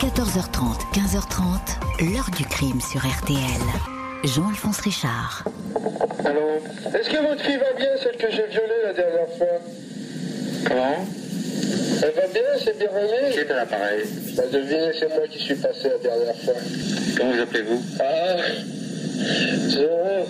14h30, 15h30, l'heure du crime sur RTL. Jean-Alphonse Richard. Allô Est-ce que votre fille va bien, celle que j'ai violée la dernière fois? Comment? Elle va bien, c'est bien Qui remis est à l'appareil? Bah devinez, c'est moi qui suis passé la dernière fois. Comment vous appelez-vous? Ah Zéro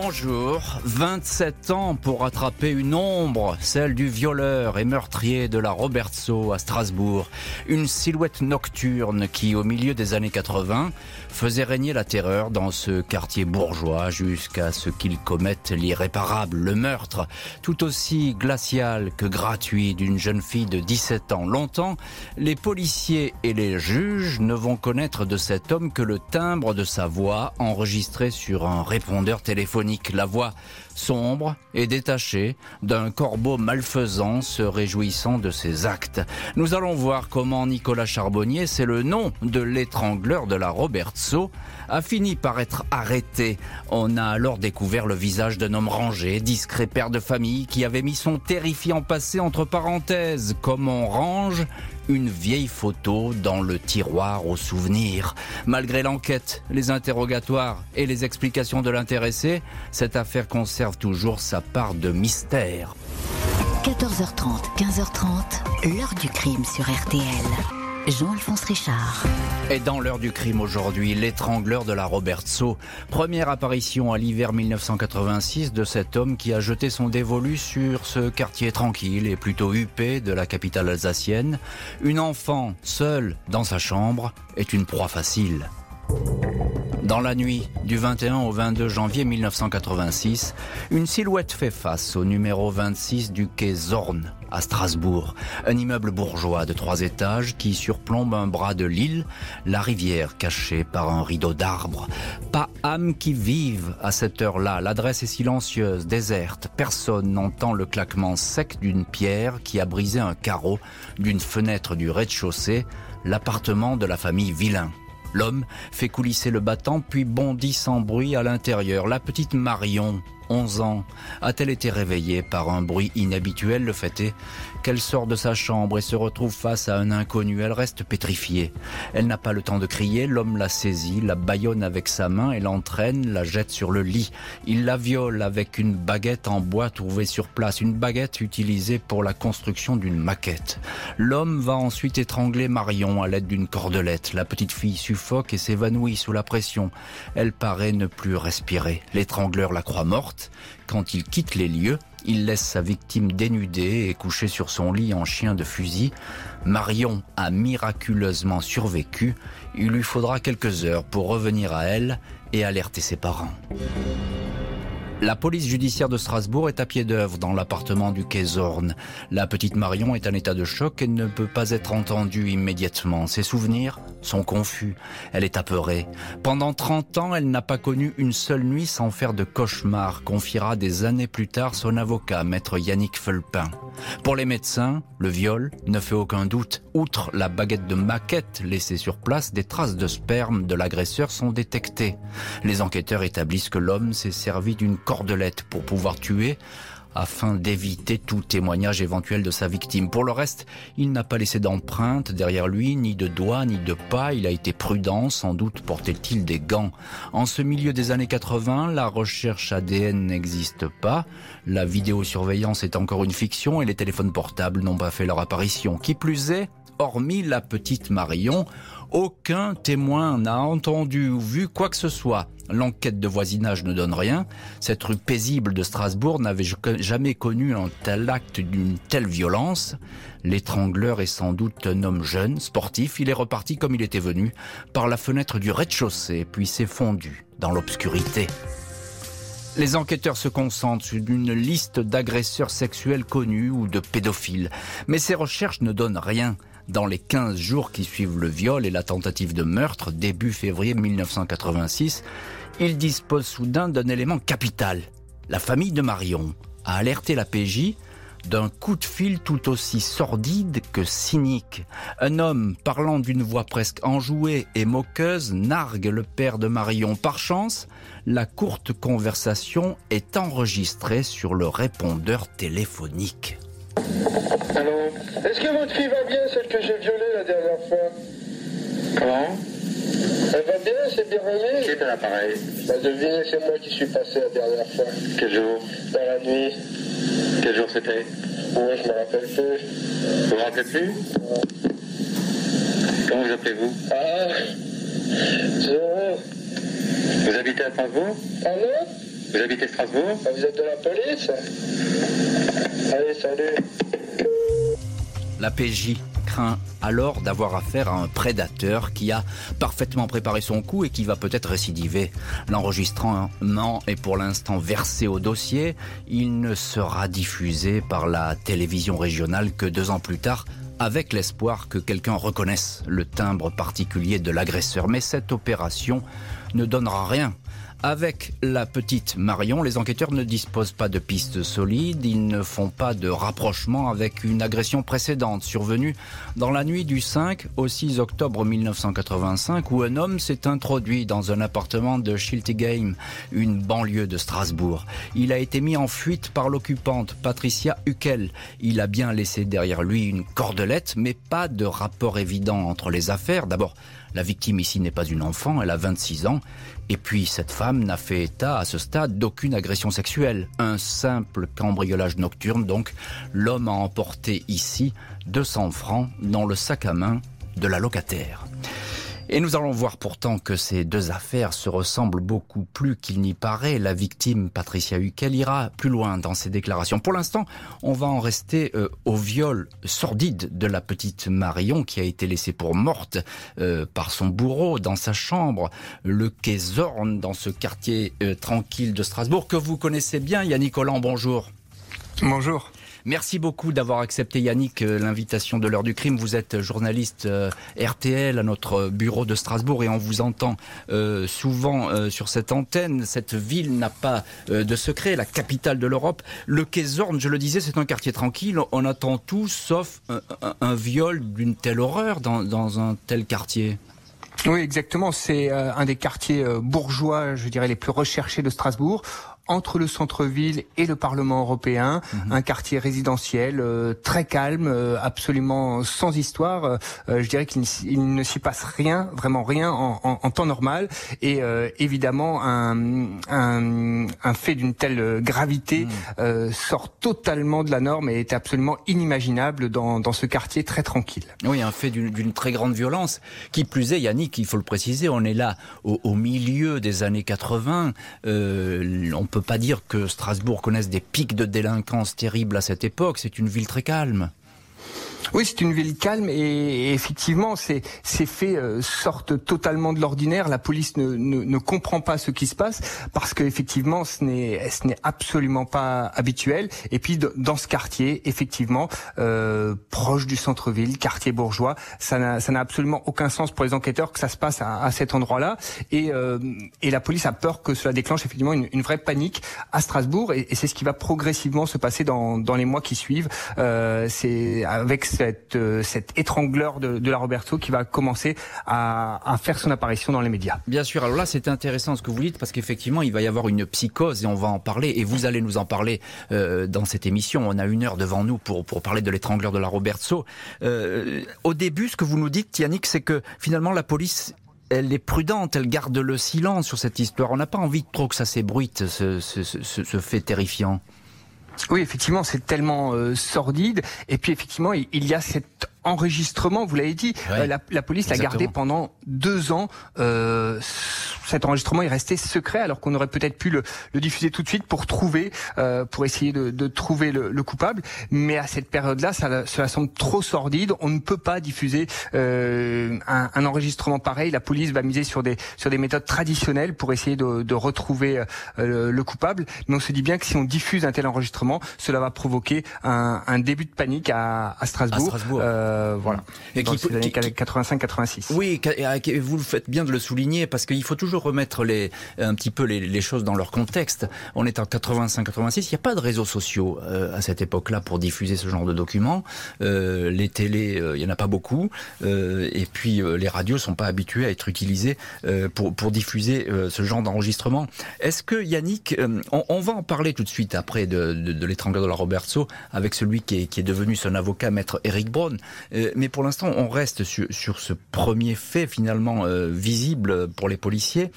Bonjour, 27 ans pour rattraper une ombre, celle du violeur et meurtrier de la Robertso à Strasbourg. Une silhouette nocturne qui, au milieu des années 80, faisait régner la terreur dans ce quartier bourgeois jusqu'à ce qu'il commette l'irréparable, le meurtre, tout aussi glacial que gratuit d'une jeune fille de 17 ans. Longtemps, les policiers et les juges ne vont connaître de cet homme que le timbre de sa voix enregistré sur un répondeur téléphonique. La voix sombre et détachée d'un corbeau malfaisant se réjouissant de ses actes. Nous allons voir comment Nicolas Charbonnier, c'est le nom de l'étrangleur de la Robertso, a fini par être arrêté. On a alors découvert le visage d'un homme rangé, discret père de famille qui avait mis son terrifiant passé entre parenthèses, comme on range une vieille photo dans le tiroir aux souvenirs. Malgré l'enquête, les interrogatoires et les explications de l'intéressé, cette affaire conserve toujours sa part de mystère. 14h30, 15h30, l'heure du crime sur RTL. Jean-Alphonse Richard. Et dans l'heure du crime aujourd'hui, l'étrangleur de la Robertso. Première apparition à l'hiver 1986 de cet homme qui a jeté son dévolu sur ce quartier tranquille et plutôt huppé de la capitale alsacienne. Une enfant seule dans sa chambre est une proie facile. Dans la nuit du 21 au 22 janvier 1986, une silhouette fait face au numéro 26 du quai Zorn à Strasbourg, un immeuble bourgeois de trois étages qui surplombe un bras de l'île, la rivière cachée par un rideau d'arbres. Pas âme qui vive à cette heure-là, l'adresse est silencieuse, déserte, personne n'entend le claquement sec d'une pierre qui a brisé un carreau d'une fenêtre du rez-de-chaussée, l'appartement de la famille Villain. L'homme fait coulisser le battant puis bondit sans bruit à l'intérieur. La petite Marion, 11 ans, a-t-elle été réveillée par un bruit inhabituel? Le fait est qu'elle sort de sa chambre et se retrouve face à un inconnu. Elle reste pétrifiée. Elle n'a pas le temps de crier. L'homme la saisit, la bâillonne avec sa main et l'entraîne, la jette sur le lit. Il la viole avec une baguette en bois trouvée sur place, une baguette utilisée pour la construction d'une maquette. L'homme va ensuite étrangler Marion à l'aide d'une cordelette. La petite fille suffoque et s'évanouit sous la pression. Elle paraît ne plus respirer. L'étrangleur la croit morte. Quand il quitte les lieux, il laisse sa victime dénudée et couchée sur son lit en chien de fusil. Marion a miraculeusement survécu. Il lui faudra quelques heures pour revenir à elle et alerter ses parents. La police judiciaire de Strasbourg est à pied d'œuvre dans l'appartement du quai. La petite Marion est en état de choc et ne peut pas être entendue immédiatement. Ses souvenirs sont confus. Elle est apeurée. Pendant 30 ans, elle n'a pas connu une seule nuit sans faire de cauchemar, confiera des années plus tard son avocat, maître Yannick Felpin. Pour les médecins, le viol ne fait aucun doute. Outre la baguette de maquette laissée sur place, des traces de sperme de l'agresseur sont détectées. Les enquêteurs établissent que l'homme s'est servi d'une cordelette pour pouvoir tuer afin d'éviter tout témoignage éventuel de sa victime. Pour le reste, il n'a pas laissé d'empreinte derrière lui, ni de doigts, ni de pas. Il a été prudent, sans doute portait-il des gants. En ce milieu des années 80, la recherche ADN n'existe pas. La vidéosurveillance est encore une fiction et les téléphones portables n'ont pas fait leur apparition. Qui plus est, hormis la petite Marion, aucun témoin n'a entendu ou vu quoi que ce soit. L'enquête de voisinage ne donne rien. Cette rue paisible de Strasbourg n'avait jamais connu un tel acte d'une telle violence. L'étrangleur est sans doute un homme jeune, sportif. Il est reparti comme il était venu, par la fenêtre du rez-de-chaussée, puis s'est fondu dans l'obscurité. Les enquêteurs se concentrent sur une liste d'agresseurs sexuels connus ou de pédophiles. Mais ces recherches ne donnent rien. Dans les 15 jours qui suivent le viol et la tentative de meurtre, début février 1986, ils disposent soudain d'un élément capital. La famille de Marion a alerté la PJ d'un coup de fil tout aussi sordide que cynique. Un homme parlant d'une voix presque enjouée et moqueuse nargue le père de Marion. Par chance, la courte conversation est enregistrée sur le répondeur téléphonique. Allô? Est-ce que votre fille celle que j'ai violée la dernière fois. Comment? Elle va bien, c'est bien remis. Qui est à l'appareil? Bah devinez, c'est moi qui suis passé la dernière fois. Quel jour? Dans la nuit. Quel jour c'était? Ouais, je me rappelle plus. Vous vous rappelez plus? Comment vous appelez-vous? Ah Zéro. Vous habitez à Strasbourg? Pardon? Vous habitez Strasbourg? Ah, Vous êtes de la police? Allez, salut. La PJ craint alors d'avoir affaire à un prédateur qui a parfaitement préparé son coup et qui va peut-être récidiver. L'enregistrement est pour l'instant versé au dossier. Il ne sera diffusé par la télévision régionale que deux ans plus tard avec l'espoir que quelqu'un reconnaisse le timbre particulier de l'agresseur. Mais cette opération ne donnera rien. Avec la petite Marion, les enquêteurs ne disposent pas de pistes solides, ils ne font pas de rapprochement avec une agression précédente survenue dans la nuit du 5 au 6 octobre 1985 où un homme s'est introduit dans un appartement de Schiltigheim, une banlieue de Strasbourg. Il a été mis en fuite par l'occupante Patricia Huckel. Il a bien laissé derrière lui une cordelette mais pas de rapport évident entre les affaires. D'abord, la victime ici n'est pas une enfant, elle a 26 ans. Et puis, cette femme n'a fait état à ce stade d'aucune agression sexuelle. Un simple cambriolage nocturne, donc. L'homme a emporté ici 200 francs dans le sac à main de la locataire. Et nous allons voir pourtant que ces deux affaires se ressemblent beaucoup plus qu'il n'y paraît. La victime, Patricia Huckel, ira plus loin dans ses déclarations. Pour l'instant, on va en rester euh, au viol sordide de la petite Marion qui a été laissée pour morte euh, par son bourreau dans sa chambre, le quai Zorn, dans ce quartier euh, tranquille de Strasbourg que vous connaissez bien. Yannick Collant, bonjour. Bonjour. Merci beaucoup d'avoir accepté Yannick euh, l'invitation de l'heure du crime. Vous êtes journaliste euh, RTL à notre bureau de Strasbourg et on vous entend euh, souvent euh, sur cette antenne. Cette ville n'a pas euh, de secret, la capitale de l'Europe. Le quai je le disais, c'est un quartier tranquille. On attend tout sauf un, viol d'une telle horreur dans, un tel quartier. Oui, exactement. C'est euh, un des quartiers euh, bourgeois, je dirais, les plus recherchés de Strasbourg entre le centre-ville et le Parlement européen, un quartier résidentiel euh, très calme, euh, absolument sans histoire. Euh, je dirais qu'il ne s'y passe rien, vraiment rien en, en- en temps normal. Et euh, évidemment, un, un, un fait d'une telle gravité euh, sort totalement de la norme et est absolument inimaginable dans, dans ce quartier très tranquille. Oui, un fait d'une d'une très grande violence. Qui plus est, Yannick, il faut le préciser, on est là au, au milieu des années 80. Euh, on peut pas dire que Strasbourg connaisse des pics de délinquance terribles à cette époque. C'est une ville très calme. Oui, c'est une ville calme et, effectivement, ces, ces faits euh, sortent totalement de l'ordinaire. La police ne, ne, ne comprend pas ce qui se passe parce que effectivement, ce n'est ce n'est absolument pas habituel. Et puis dans ce quartier, effectivement, euh, proche du centre-ville, quartier bourgeois, ça n'a absolument aucun sens pour les enquêteurs que ça se passe à, à cet endroit-là. Et, euh, et la police a peur que cela déclenche effectivement une, une vraie panique à Strasbourg. Et, et c'est ce qui va progressivement se passer dans, dans les mois qui suivent. Euh, c'est avec cette, euh, cet étrangleur de, de la Roberto qui va commencer à, à faire son apparition dans les médias. Bien sûr, alors là c'est intéressant ce que vous dites parce qu'effectivement il va y avoir une psychose et on va en parler et vous allez nous en parler euh, dans cette émission. On a une heure devant nous pour, pour parler de l'étrangleur de la Robertso. Euh, au début ce que vous nous dites Yannick c'est que finalement la police elle est prudente, elle garde le silence sur cette histoire. On n'a pas envie trop que ça s'ébruite, ce, ce, ce, ce fait terrifiant. Oui, effectivement, c'est tellement euh, sordide. Et puis, effectivement, il, il y a cet enregistrement, vous l'avez dit. Ouais, Euh, la, la police l'a gardé pendant deux ans. Euh, cet enregistrement est resté secret, alors qu'on aurait peut-être pu le, le diffuser tout de suite pour trouver, euh, pour essayer de, de trouver le, le coupable. Mais à cette période-là, ça, cela semble trop sordide. On ne peut pas diffuser euh, un, un enregistrement pareil. La police va miser sur des sur des méthodes traditionnelles pour essayer de, de retrouver euh, le coupable. Mais on se dit bien que si on diffuse un tel enregistrement, cela va provoquer un, un début de panique à, à Strasbourg. À Strasbourg. Euh, voilà. Et Dans qui- ces années qui- qui- 85-86. Oui, et vous le faites bien de le souligner parce qu'il faut toujours remettre les, un petit peu les, choses dans leur contexte. On est en 85-86, il n'y a pas de réseaux sociaux euh, à cette époque-là pour diffuser ce genre de documents. Euh, les télés, il n'y en a pas beaucoup. et puis les radios sont pas habituées à être utilisées pour, diffuser ce genre d'enregistrement. Est-ce que Yannick, on, va en parler tout de suite après de, de, de l'étrangleur de la Roberto avec celui qui est, devenu son avocat, maître Eric Braun. mais pour l'instant, on reste sur, ce premier fait finalement euh, visible pour les policiers.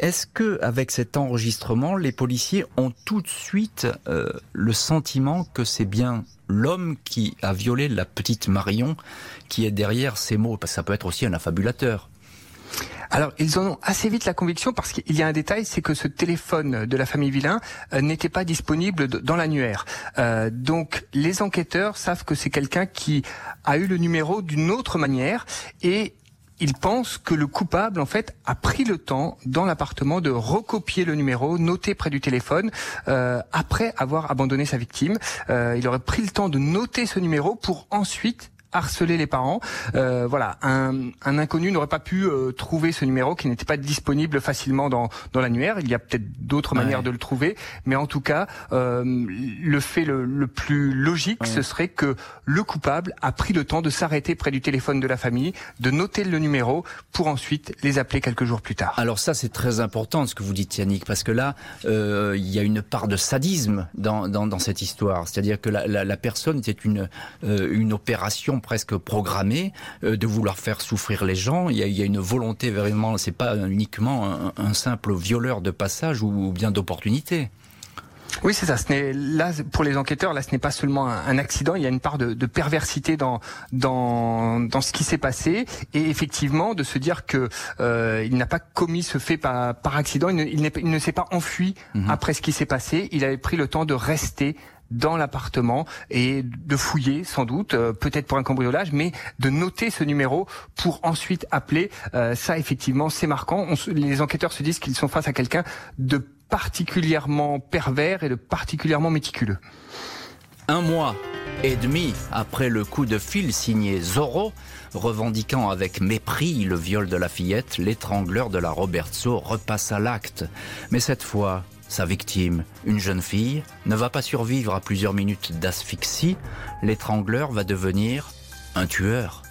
Est-ce que avec cet enregistrement, les policiers ont tout de suite euh, le sentiment que c'est bien l'homme qui a violé la petite Marion qui est derrière ces mots? Parce que ça peut être aussi un affabulateur. Alors, ils en ont assez vite la conviction parce qu'il y a un détail, c'est que ce téléphone de la famille Villain euh, n'était pas disponible dans l'annuaire. Euh, donc, les enquêteurs savent que c'est quelqu'un qui a eu le numéro d'une autre manière et ils pensent que le coupable, en fait, a pris le temps dans l'appartement de recopier le numéro noté près du téléphone euh, après avoir abandonné sa victime. il aurait pris le temps de noter ce numéro pour ensuite harceler les parents. Euh, voilà, un, un inconnu n'aurait pas pu euh, trouver ce numéro qui n'était pas disponible facilement dans, dans l'annuaire. Il y a peut-être d'autres manières de le trouver, mais en tout cas, euh, le fait le, le plus logique, ce serait que le coupable a pris le temps de s'arrêter près du téléphone de la famille, de noter le numéro pour ensuite les appeler quelques jours plus tard. Alors ça, c'est très important ce que vous dites, Yannick, parce que là, euh, il y a une part de sadisme dans, dans, dans cette histoire. C'est-à-dire que la, la, la personne, c'est une, euh, une opération presque programmé euh, de vouloir faire souffrir les gens. Il y a, il y a une volonté vraiment, c'est pas uniquement un, simple violeur de passage ou bien d'opportunité. Oui, c'est ça. Ce n'est là pour les enquêteurs, là, ce n'est pas seulement un, accident. Il y a une part de, de perversité dans dans dans ce qui s'est passé et effectivement de se dire que euh, il n'a pas commis ce fait par, par accident. Il ne, il ne s'est pas enfui mhm. après ce qui s'est passé. Il avait pris le temps de rester dans l'appartement et de fouiller sans doute, euh, peut-être pour un cambriolage, mais de noter ce numéro pour ensuite appeler. Euh, ça, effectivement, c'est marquant. les enquêteurs se disent qu'ils sont face à quelqu'un de particulièrement pervers et de particulièrement méticuleux. Un mois et demi après le coup de fil signé Zorro, revendiquant avec mépris le viol de la fillette, l'étrangleur de la Robertso repasse à l'acte. Mais cette fois, sa victime, une jeune fille, ne va pas survivre à plusieurs minutes d'asphyxie. L'étrangleur va devenir un tueur.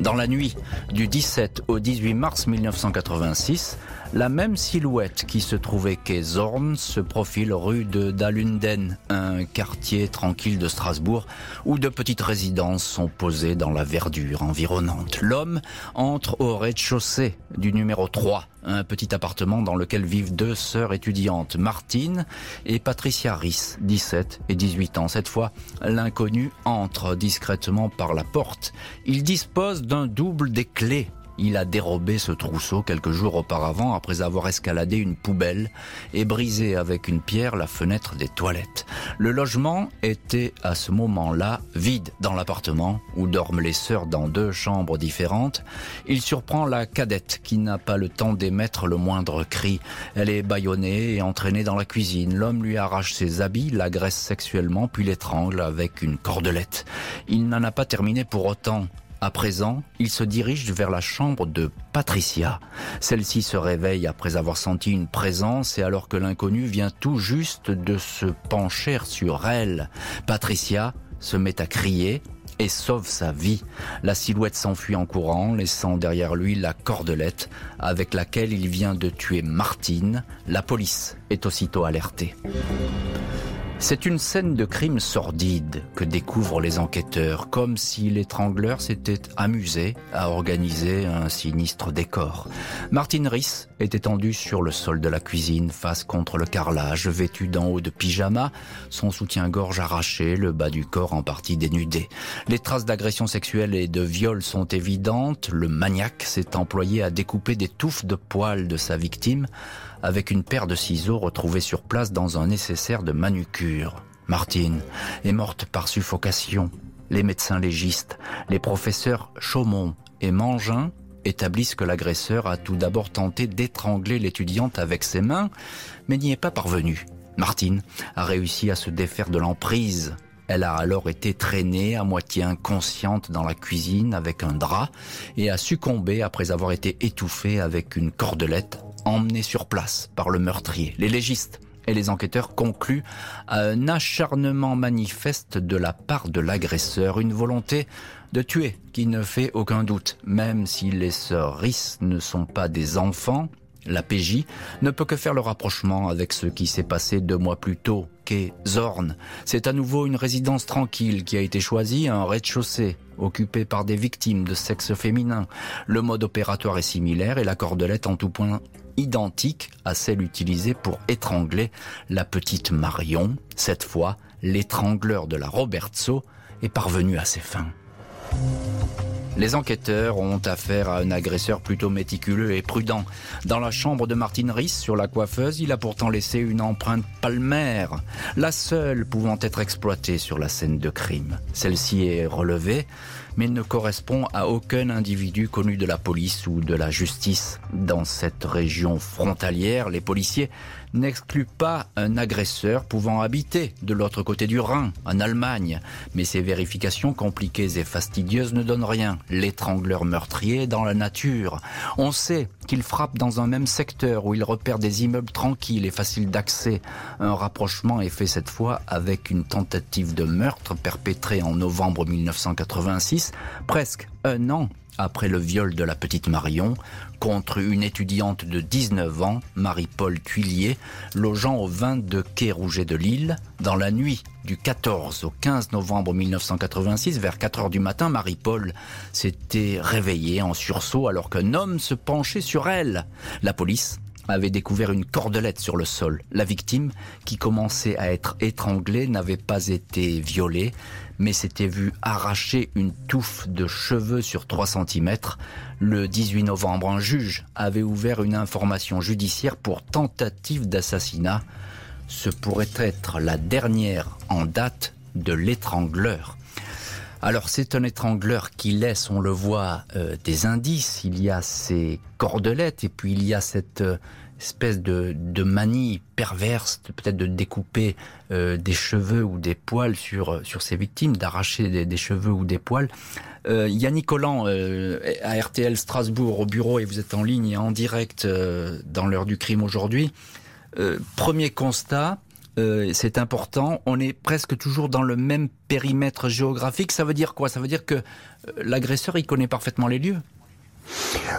Dans la nuit du 17 au 18 mars 1986, la même silhouette qui se trouvait quai Zorn se profile rue de Dalunden, un quartier tranquille de Strasbourg où de petites résidences sont posées dans la verdure environnante. L'homme entre au rez-de-chaussée du numéro 3, un petit appartement dans lequel vivent deux sœurs étudiantes, Martine et Patricia Risse, 17 et 18 ans. Cette fois, l'inconnu entre discrètement par la porte. Il dispose d'un double des clés il a dérobé ce trousseau quelques jours auparavant après avoir escaladé une poubelle et brisé avec une pierre la fenêtre des toilettes. Le logement était à ce moment-là vide dans l'appartement où dorment les sœurs dans deux chambres différentes. Il surprend la cadette qui n'a pas le temps d'émettre le moindre cri. Elle est bâillonnée et entraînée dans la cuisine. L'homme lui arrache ses habits, l'agresse sexuellement puis l'étrangle avec une cordelette. Il n'en a pas terminé pour autant. À présent, il se dirige vers la chambre de Patricia. Celle-ci se réveille après avoir senti une présence et alors que l'inconnu vient tout juste de se pencher sur elle. Patricia se met à crier et sauve sa vie. La silhouette s'enfuit en courant, laissant derrière lui la cordelette avec laquelle il vient de tuer Martine. La police est aussitôt alertée. C'est une scène de crime sordide que découvrent les enquêteurs, comme si l'étrangleur s'était amusé à organiser un sinistre décor. Martine Riss est étendue sur le sol de la cuisine, face contre le carrelage, vêtue d'en haut de pyjama, son soutien-gorge arraché, le bas du corps en partie dénudé. Les traces d'agression sexuelle et de viol sont évidentes. Le maniaque s'est employé à découper des touffes de poils de sa victime avec une paire de ciseaux retrouvés sur place dans un nécessaire de manucure. Martine est morte par suffocation. Les médecins légistes, les professeurs Chaumont et Mangin établissent que l'agresseur a tout d'abord tenté d'étrangler l'étudiante avec ses mains, mais n'y est pas parvenu. Martine a réussi à se défaire de l'emprise Elle a alors été traînée à moitié inconsciente dans la cuisine avec un drap et a succombé après avoir été étouffée avec une cordelette emmenée sur place par le meurtrier. Les légistes et les enquêteurs concluent à un acharnement manifeste de la part de l'agresseur, une volonté de tuer qui ne fait aucun doute, même si les sœurs Rhys ne sont pas des enfants. La PJ ne peut que faire le rapprochement avec ce qui s'est passé deux mois plus tôt, qu'est Zorn. C'est à nouveau une résidence tranquille qui a été choisie, un rez-de-chaussée, occupé par des victimes de sexe féminin. Le mode opératoire est similaire et la cordelette en tout point identique à celle utilisée pour étrangler la petite Marion. Cette fois, l'étrangleur de la Robertso est parvenu à ses fins. Les enquêteurs ont affaire à un agresseur plutôt méticuleux et prudent. Dans la chambre de Martine Riss, sur la coiffeuse, il a pourtant laissé une empreinte palmaire, la seule pouvant être exploitée sur la scène de crime. Celle-ci est relevée, mais ne correspond à aucun individu connu de la police ou de la justice. Dans cette région frontalière, les policiers n'exclut pas un agresseur pouvant habiter de l'autre côté du Rhin, en Allemagne. Mais ces vérifications compliquées et fastidieuses ne donnent rien. L'étrangleur meurtrier dans la nature. On sait qu'il frappe dans un même secteur où il repère des immeubles tranquilles et faciles d'accès. Un rapprochement est fait cette fois avec une tentative de meurtre perpétrée en novembre 1986, presque un an après le viol de la petite Marion contre une étudiante de 19 ans, Marie-Paul Tuillier, logeant au 22 quai Rouget de Lille. Dans la nuit du 14 au 15 novembre 1986, vers 4 heures du matin, Marie-Paul s'était réveillée en sursaut alors qu'un homme se penchait sur elle. La police avait découvert une cordelette sur le sol. La victime, qui commençait à être étranglée, n'avait pas été violée, mais s'était vue arracher une touffe de cheveux sur 3 cm. Le 18 novembre, un juge avait ouvert une information judiciaire pour tentative d'assassinat. Ce pourrait être la dernière en date de l'étrangleur. Alors c'est un étrangleur qui laisse, on le voit, euh, des indices. Il y a ces cordelettes et puis il y a cette euh, espèce de, de manie perverse, peut-être de découper euh, des cheveux ou des poils sur sur ses victimes, d'arracher des, cheveux ou des poils. Euh, Yannick Collant euh, à RTL Strasbourg au bureau et vous êtes en ligne et en direct euh, dans l'heure du crime aujourd'hui. premier constat, c'est important, on est presque toujours dans le même périmètre géographique. Ça veut dire quoi? Ça veut dire que l'agresseur, il connaît parfaitement les lieux?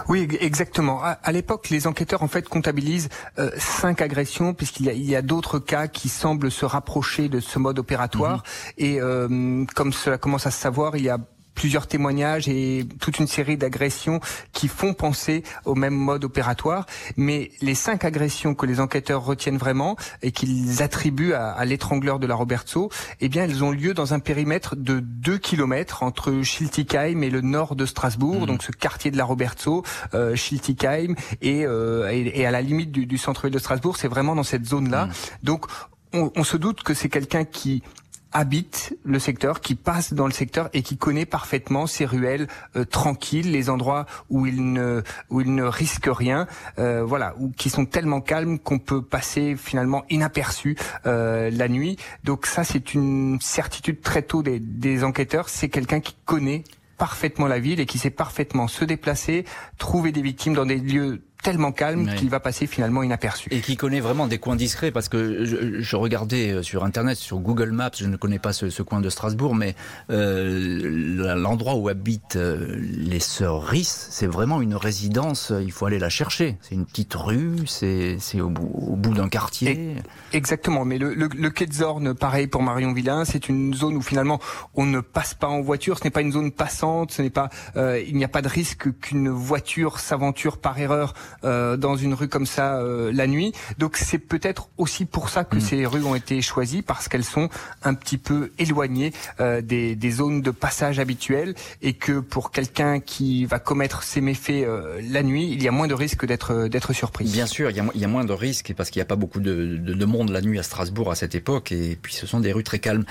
Oui, exactement. À, l'époque, les enquêteurs en fait comptabilisent euh, cinq agressions puisqu'il y a, a d'autres cas qui semblent se rapprocher de ce mode opératoire. Mhm. Et euh, comme cela commence à se savoir, il y a plusieurs témoignages et toute une série d'agressions qui font penser au même mode opératoire. Mais les cinq agressions que les enquêteurs retiennent vraiment et qu'ils attribuent à, l'étrangleur de la Robertso, eh bien, elles ont lieu dans un périmètre de 2 km entre Schiltigheim et le nord de Strasbourg, mmh. donc ce quartier de la Robertso, euh, Schiltigheim, et, euh, et, à la limite du, centre-ville de Strasbourg, c'est vraiment dans cette zone-là. Mmh. Donc, on, on, se doute que c'est quelqu'un qui habite le secteur, qui passe dans le secteur et qui connaît parfaitement ces ruelles euh, tranquilles, les endroits où il ne où il ne risque rien, euh, voilà, ou qui sont tellement calmes qu'on peut passer finalement inaperçu euh, la nuit. Donc ça, c'est une certitude très tôt des, des enquêteurs. C'est quelqu'un qui connaît parfaitement la ville et qui sait parfaitement se déplacer, trouver des victimes dans des lieux tellement calme qu'il va passer finalement inaperçu. Et qui connaît vraiment des coins discrets, parce que je, regardais euh, sur Internet, sur Google Maps, je ne connais pas ce, coin de Strasbourg, mais euh, l'endroit où habitent euh, les sœurs Rhys, c'est vraiment une résidence, il faut aller la chercher. C'est une petite rue, c'est au bout, au bout d'un quartier. exactement, mais le, le, le, quai de Zorn, pareil pour Marion Villain, c'est une zone où finalement on ne passe pas en voiture, ce n'est pas une zone passante, ce n'est pas, il n'y a pas de risque qu'une voiture s'aventure par erreur euh, dans une rue comme ça euh, la nuit. Donc c'est peut-être aussi pour ça que mm. ces rues ont été choisies parce qu'elles sont un petit peu éloignées euh, des, des, zones de passage habituelles et que pour quelqu'un qui va commettre ces méfaits la nuit, il y a moins de risques d'être d'être surpris. Bien sûr, il y a, il y a moins de risques parce qu'il n'y a pas beaucoup de, de, de, monde la nuit à Strasbourg à cette époque et puis ce sont des rues très calmes.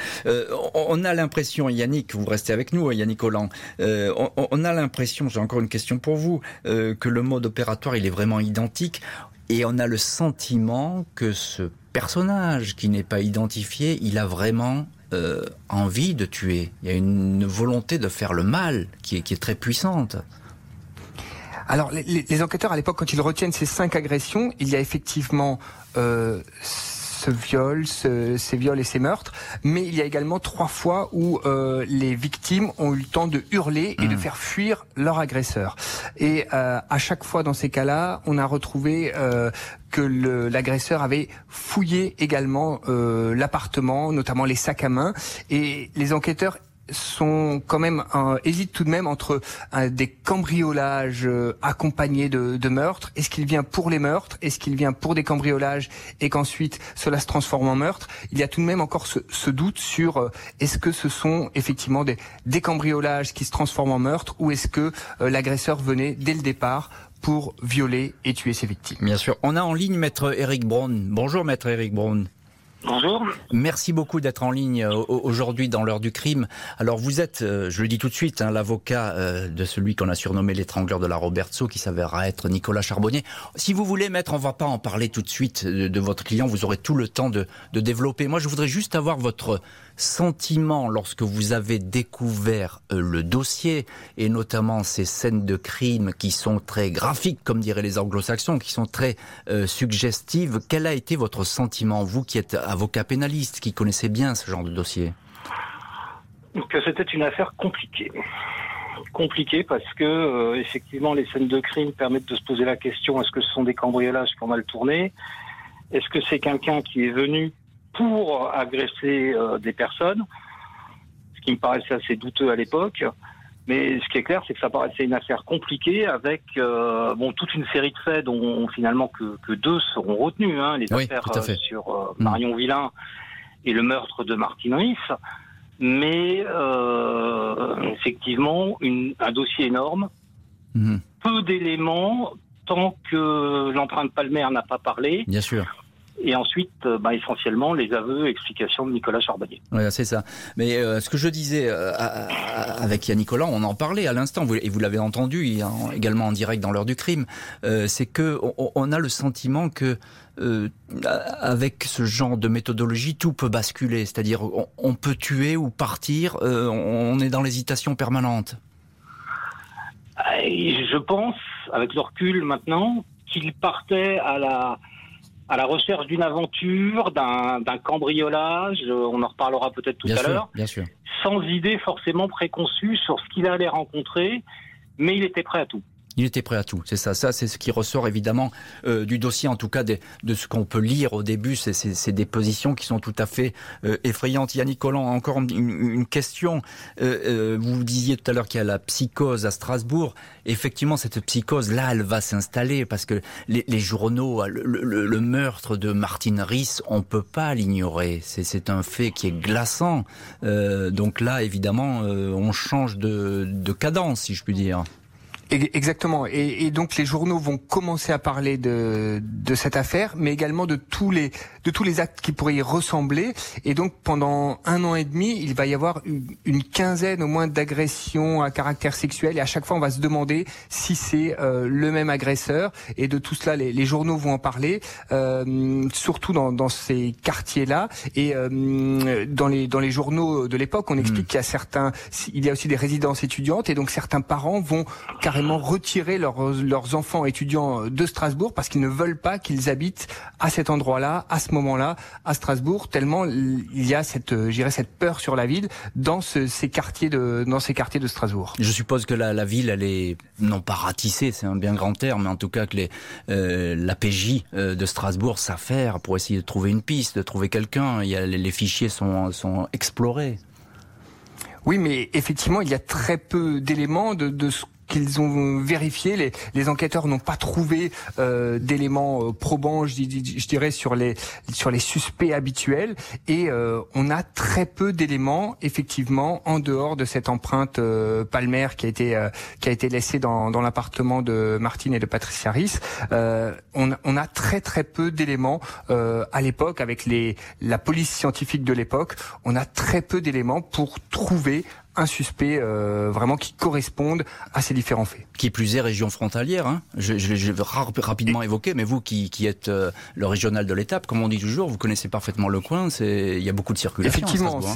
on a l'impression, Yannick, vous restez avec nous, Yannick Holland, on, on, a l'impression, j'ai encore une question pour vous, que le mode opératoire il est vraiment identique. Et on a le sentiment que ce personnage qui n'est pas identifié, il a vraiment euh, envie de tuer. Il y a une volonté de faire le mal qui est, est très puissante. Alors, les, les, enquêteurs, à l'époque, quand ils retiennent ces cinq agressions, il y a effectivement euh, ce viol, ce, ces viols et ces meurtres, mais il y a également trois fois où euh, les victimes ont eu le temps de hurler et de mmh. faire fuir leur agresseur. Et euh, à chaque fois dans ces cas-là, on a retrouvé euh, que l'agresseur avait fouillé également l'appartement, notamment les sacs à main, et les enquêteurs sont quand même hésitent tout de même entre euh, des cambriolages euh, accompagnés de, meurtres. Est-ce qu'il vient pour les meurtres? Est-ce qu'il vient pour des cambriolages et qu'ensuite cela se transforme en meurtre? Il y a tout de même encore ce, doute sur euh, est-ce que ce sont effectivement des, cambriolages qui se transforment en meurtre ou est-ce que l'agresseur venait dès le départ pour violer et tuer ses victimes? Bien sûr. On a en ligne maître Eric Brown. Bonjour maître Eric Brown. Bonjour. Merci beaucoup d'être en ligne euh, aujourd'hui dans l'heure du crime. Alors vous êtes, euh, je le dis tout de suite, hein, l'avocat euh, de celui qu'on a surnommé l'étrangleur de la Robertso, qui s'avérera être Nicolas Charbonnier. Si vous voulez, maître, on va pas en parler tout de suite de, votre client. Vous aurez tout le temps de, développer. Moi, je voudrais juste avoir votre sentiment lorsque vous avez découvert le dossier et notamment ces scènes de crime qui sont très graphiques, comme diraient les anglo-saxons, qui sont très suggestives. Quel a été votre sentiment, vous qui êtes avocat pénaliste, qui connaissez bien ce genre de dossier. Que c'était une affaire compliquée. Compliquée parce que euh, effectivement les scènes de crime permettent de se poser la question est-ce que ce sont des cambriolages qui ont mal tourné? Est-ce que c'est quelqu'un qui est venu pour agresser euh, des personnes, ce qui me paraissait assez douteux à l'époque. Mais ce qui est clair, c'est que ça paraissait une affaire compliquée avec euh, bon toute une série de faits dont finalement que, que deux seront retenus, hein, les affaires euh, sur euh, mm. Marion Villain et le meurtre de Martine Riss. Mais effectivement, une, un dossier énorme, mm. peu d'éléments tant que l'empreinte palmaire n'a pas parlé. Bien sûr et ensuite, euh, bah, essentiellement, les aveux et explications de Nicolas Charbonnier. Oui, c'est ça. Mais euh, ce que je disais euh, avec Yann Nicolas, on en parlait à l'instant, et vous l'avez entendu également en direct dans l'heure du crime, c'est que on, a le sentiment que avec ce genre de méthodologie, tout peut basculer. C'est-à-dire, on, peut tuer ou partir. on est dans l'hésitation permanente. Je pense, avec le recul maintenant, qu'il partait à la à la recherche d'une aventure, d'un cambriolage, euh, on en reparlera peut-être tout à l'heure, sans idée forcément préconçue sur ce qu'il allait rencontrer, mais il était prêt à tout. Il était prêt à tout, c'est ça. Ça, c'est ce qui ressort évidemment euh, du dossier, en tout cas de, ce qu'on peut lire au début. C'est des positions qui sont tout à fait euh, effrayantes. Yannick Collant, encore une, question. Euh, vous disiez tout à l'heure qu'il y a la psychose à Strasbourg. Effectivement, cette psychose-là, elle va s'installer parce que les, journaux, le, meurtre de Martine Riss, on peut pas l'ignorer. C'est un fait qui est glaçant. donc là, évidemment, on change de cadence, si je puis dire. Exactement. Et, et, donc les journaux vont commencer à parler de, de cette affaire, mais également de tous les de tous les actes qui pourraient y ressembler. Et donc pendant un an et demi, il va y avoir une, quinzaine au moins d'agressions à caractère sexuel. Et à chaque fois, on va se demander si c'est euh, le même agresseur. Et de tout cela, les, les journaux vont en parler, euh, surtout dans, dans ces quartiers-là. Et euh, dans les dans les journaux de l'époque, on mmh. explique qu'il y a certains, il y a aussi des résidences étudiantes, et donc certains parents vont carrément retirer leurs, leurs enfants étudiants de Strasbourg parce qu'ils ne veulent pas qu'ils habitent à cet endroit-là, à ce moment-là, à Strasbourg, tellement il y a cette, j'irais, cette peur sur la ville dans ce, ces quartiers de, dans ces quartiers de Strasbourg. Je suppose que la, la ville, elle est non pas ratissée, c'est un bien grand terme, mais en tout cas que les, euh, la PJ euh, de Strasbourg s'affaire pour essayer de trouver une piste, de trouver quelqu'un. Il y a, les fichiers sont, sont explorés. Oui, mais effectivement, il y a très peu d'éléments de, de ce qu'ils ont vérifié. Les, enquêteurs n'ont pas trouvé euh, d'éléments euh, probants, je, dirais, sur les sur les suspects habituels. Et euh, on a très peu d'éléments, effectivement, en dehors de cette empreinte euh, palmaire qui a été qui a été laissée dans, dans l'appartement de Martine et de Patricia Riss. On, on, a très très peu d'éléments à l'époque avec les la police scientifique de l'époque. On a très peu d'éléments pour trouver un suspect euh, vraiment qui corresponde à ces différents faits. Qui plus est région frontalière, hein je, je, je vais rapidement évoquer, mais vous qui, qui êtes euh, le régional de l'étape, comme on dit toujours, vous connaissez parfaitement le coin, il y a beaucoup de circulation. Effectivement, hein.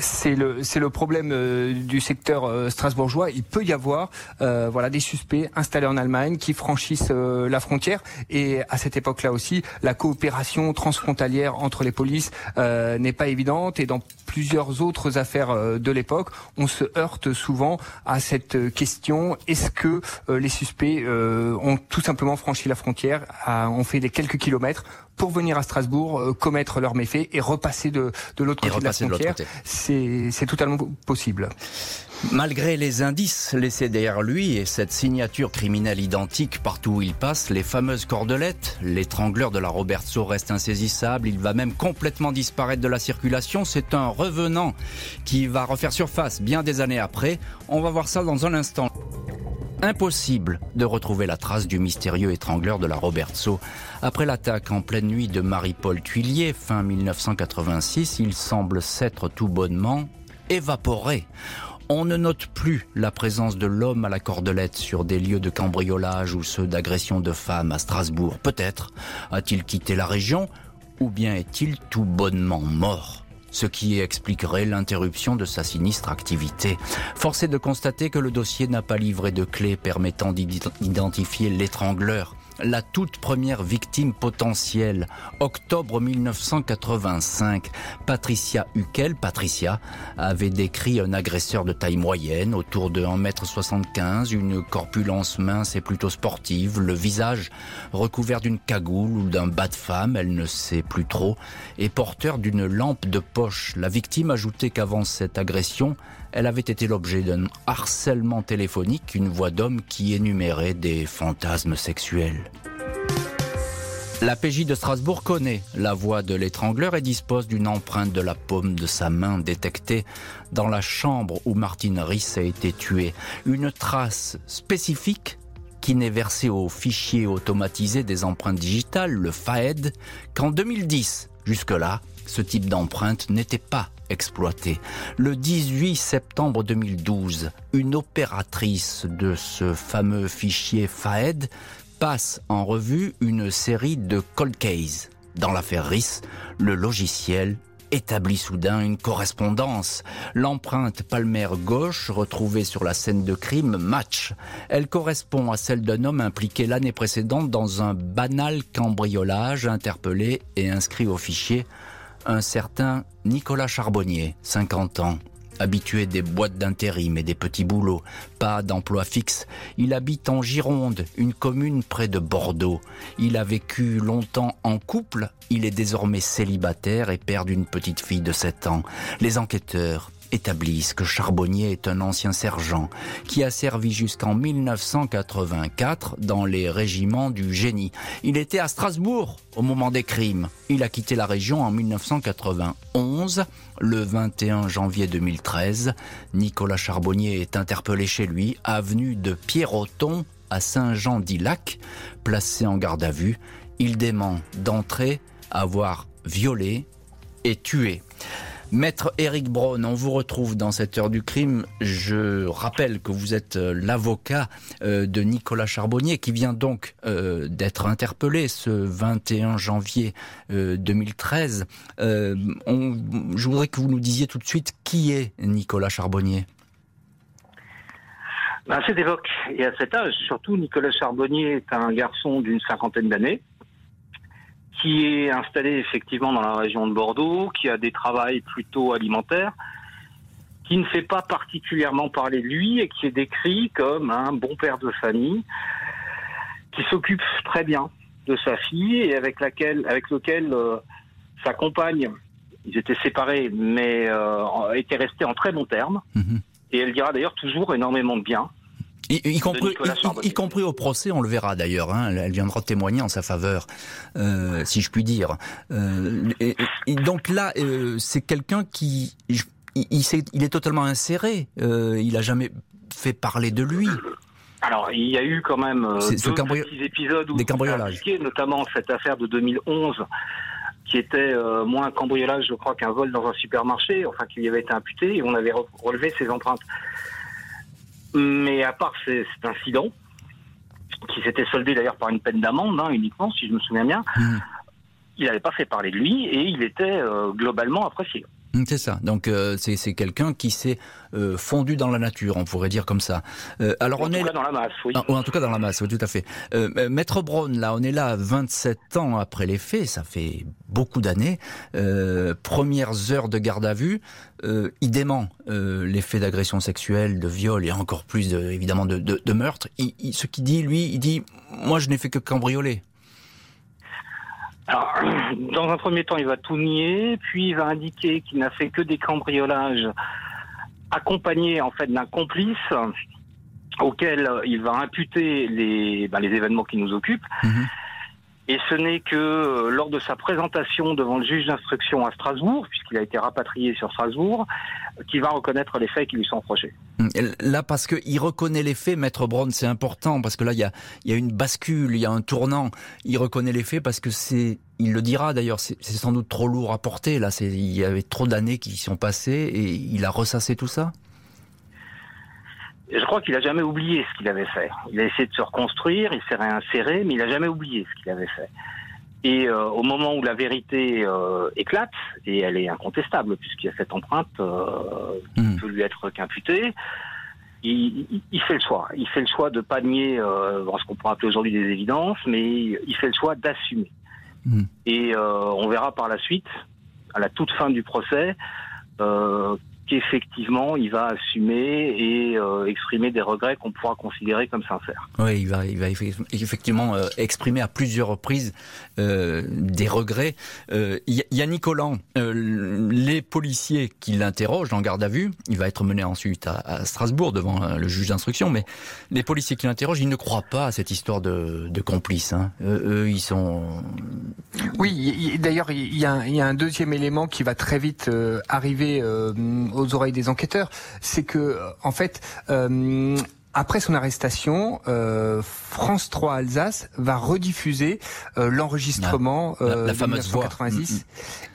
c'est le c'est le problème euh, du secteur euh, strasbourgeois. Il peut y avoir voilà des suspects installés en Allemagne qui franchissent la frontière et à cette époque-là aussi, la coopération transfrontalière entre les polices n'est pas évidente et dans plusieurs autres affaires de l'époque on se heurte souvent à cette question est-ce que euh, les suspects euh, ont tout simplement franchi la frontière, ont fait des quelques kilomètres pour venir à Strasbourg euh, commettre leurs méfaits et repasser de, de l'autre côté de la frontière. C'est totalement possible. Malgré les indices laissés derrière lui et cette signature criminelle identique partout où il passe, les fameuses cordelettes, l'étrangleur de la Robertso reste insaisissable, il va même complètement disparaître de la circulation, c'est un revenant qui va refaire surface bien des années après, on va voir ça dans un instant. Impossible de retrouver la trace du mystérieux étrangleur de la Robertso. Après l'attaque en pleine nuit de Marie-Paul Tuillier, fin 1986, il semble s'être tout bonnement évaporé. On ne note plus la présence de l'homme à la cordelette sur des lieux de cambriolage ou ceux d'agression de femmes à Strasbourg. Peut-être a-t-il quitté la région ou bien est-il tout bonnement mort ce qui expliquerait l'interruption de sa sinistre activité. Force de constater que le dossier n'a pas livré de clé permettant d'identifier l'étrangleur la toute première victime potentielle. Octobre 1985, Patricia Huckel, Patricia, avait décrit un agresseur de taille moyenne, autour de 1m75, une corpulence mince et plutôt sportive, le visage recouvert d'une cagoule ou d'un bas de femme, elle ne sait plus trop, et porteur d'une lampe de poche. La victime ajoutait qu'avant cette agression, elle avait été l'objet d'un harcèlement téléphonique, une voix d'homme qui énumérait des fantasmes sexuels. La PJ de Strasbourg connaît la voix de l'étrangleur et dispose d'une empreinte de la paume de sa main détectée dans la chambre où Martine Riss a été tuée. Une trace spécifique qui n'est versée au fichier automatisé des empreintes digitales, le FAED, qu'en 2010. Jusque-là, ce type d'empreinte n'était pas exploité. Le 18 septembre 2012, une opératrice de ce fameux fichier FAED passe en revue une série de cold cases. Dans l'affaire RIS, le logiciel établit soudain une correspondance. L'empreinte palmaire gauche retrouvée sur la scène de crime match. Elle correspond à celle d'un homme impliqué l'année précédente dans un banal cambriolage interpellé et inscrit au fichier un certain Nicolas Charbonnier, 50 ans. Habitué des boîtes d'intérim et des petits boulots, pas d'emploi fixe, il habite en Gironde, une commune près de Bordeaux. Il a vécu longtemps en couple, il est désormais célibataire et père d'une petite fille de 7 ans. Les enquêteurs établissent que Charbonnier est un ancien sergent qui a servi jusqu'en 1984 dans les régiments du génie. Il était à Strasbourg au moment des crimes. Il a quitté la région en 1991. Le 21 janvier 2013, Nicolas Charbonnier est interpellé chez lui, avenue de Pierroton à Saint-Jean-d'Ilac, placé en garde à vue. Il dément d'entrer, avoir violé et tué. Maître Eric Braun, on vous retrouve dans cette heure du crime. Je rappelle que vous êtes euh, l'avocat euh, de Nicolas Charbonnier qui vient donc euh, d'être interpellé ce 21 janvier 2013. je voudrais que vous nous disiez tout de suite qui est Nicolas Charbonnier. À cette époque et à cet âge, surtout Nicolas Charbonnier est un garçon d'une cinquantaine d'années qui est installé effectivement dans la région de Bordeaux, qui a des travails plutôt alimentaires, qui ne fait pas particulièrement parler de lui et qui est décrit comme un bon père de famille, qui s'occupe très bien de sa fille et avec laquelle, avec lequel euh, sa compagne, ils étaient séparés, mais euh, étaient restés en très bons termes. Mhm. Et elle dira d'ailleurs toujours énormément de bien. Y, compris, y, compris, au procès, on le verra d'ailleurs. Hein, elle viendra témoigner en sa faveur, euh, si je puis dire. Euh, et, donc là, euh, c'est quelqu'un qui, il, il, est totalement inséré. Il a jamais fait parler de lui. Alors, il y a eu quand même deux petits épisodes où des cambriolages, notamment cette affaire de 2011 qui était euh, moins un cambriolage, je crois, qu'un vol dans un supermarché, enfin qui lui avait été imputé, et on avait relevé ses empreintes. Mais à part cet incident, qui s'était soldé d'ailleurs par une peine d'amende hein, uniquement, si je me souviens bien, mmh. il n'avait pas fait parler de lui et il était euh, globalement apprécié. Mm, c'est ça. Donc euh, c'est quelqu'un qui s'est euh, fondu dans la nature, on pourrait dire comme ça. Euh, alors en on tout est cas dans la masse, oui. Ah, en tout cas dans la masse, oui, tout à fait. Maître Brown, là, on est là 27 ans après les faits, ça fait beaucoup d'années. premières heures de garde à vue, il dément les faits d'agression sexuelle, de viol et encore plus évidemment de, de, meurtre. ce qu'il dit, lui, il dit, moi je n'ai fait que cambrioler. Alors, dans un premier temps, il va tout nier, puis il va indiquer qu'il n'a fait que des cambriolages accompagnés en fait d'un complice auquel il va imputer les, les événements qui nous occupent. Mhm. Et ce n'est que euh, lors de sa présentation devant le juge d'instruction à Strasbourg, puisqu'il a été rapatrié sur Strasbourg, qu'il va reconnaître les faits qui lui sont reprochés. Hum, là, parce qu'il reconnaît les faits, Maître Brown, c'est important, parce que là, il y a, une bascule, il y a un tournant. Il reconnaît les faits parce que c'est, il le dira d'ailleurs, c'est sans doute trop lourd à porter. Là, il y avait trop d'années qui sont passées et il a ressassé tout ça je crois qu'il a jamais oublié ce qu'il avait fait. Il a essayé de se reconstruire, il s'est réinséré, mais il a jamais oublié ce qu'il avait fait. Et euh, au moment où la vérité euh, éclate, et elle est incontestable puisqu'il y a cette empreinte euh, qui hmm. peut lui être qu'imputée, il, il, fait le choix. Il fait le choix de pas nier ce qu'on pourrait appeler aujourd'hui des évidences, mais il fait le choix d'assumer. Hmm. Et on verra par la suite, à la toute fin du procès, qu'effectivement il va assumer et euh, exprimer des regrets qu'on pourra considérer comme sincères. Oui, il va, il va effectivement euh, exprimer à plusieurs reprises euh, des regrets. Il y, a Nicolas, les policiers qui l'interrogent en garde à vue, il va être mené ensuite à, Strasbourg devant le juge d'instruction, mais les policiers qui l'interrogent, ils ne croient pas à cette histoire de, de complice. Hein. Eux, ils sont... Oui, d'ailleurs, il y, a un deuxième élément qui va très vite arriver aux oreilles des enquêteurs, c'est que en fait. Euh, après son arrestation, euh, France 3 Alsace va rediffuser euh, l'enregistrement la, fameuse voix mm, mm.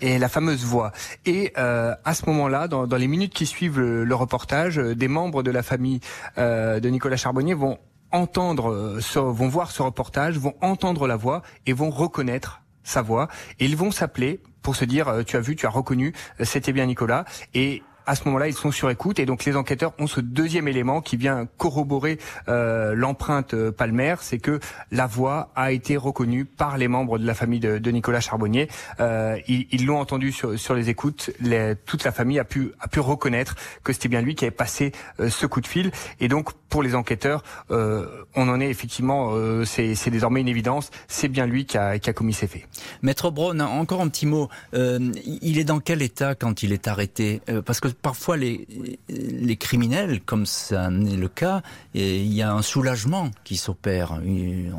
et la fameuse voix. Et à ce moment-là, dans, les minutes qui suivent le, reportage, des membres de la famille de Nicolas Charbonnier vont entendre, vont voir ce reportage, vont entendre la voix et vont reconnaître sa voix. Et ils vont s'appeler pour se dire, tu as vu, tu as reconnu, c'était bien Nicolas. Et à ce moment-là, ils sont sur écoute et donc les enquêteurs ont ce deuxième élément qui vient corroborer euh, l'empreinte euh, palmaire, c'est que la voix a été reconnue par les membres de la famille de, de Nicolas Charbonnier. Euh, ils l'ont entendu sur, sur, les écoutes. Les, toute la famille a pu a pu reconnaître que c'était bien lui qui avait passé euh, ce coup de fil. Et donc pour les enquêteurs, euh, on en est effectivement, euh, c'est désormais une évidence. C'est bien lui qui a, qui a commis ces faits. Maître Braun, encore un petit mot. il est dans quel état quand il est arrêté? Parce que parfois les, les criminels, comme ça n'est le cas, il y a un soulagement qui s'opère.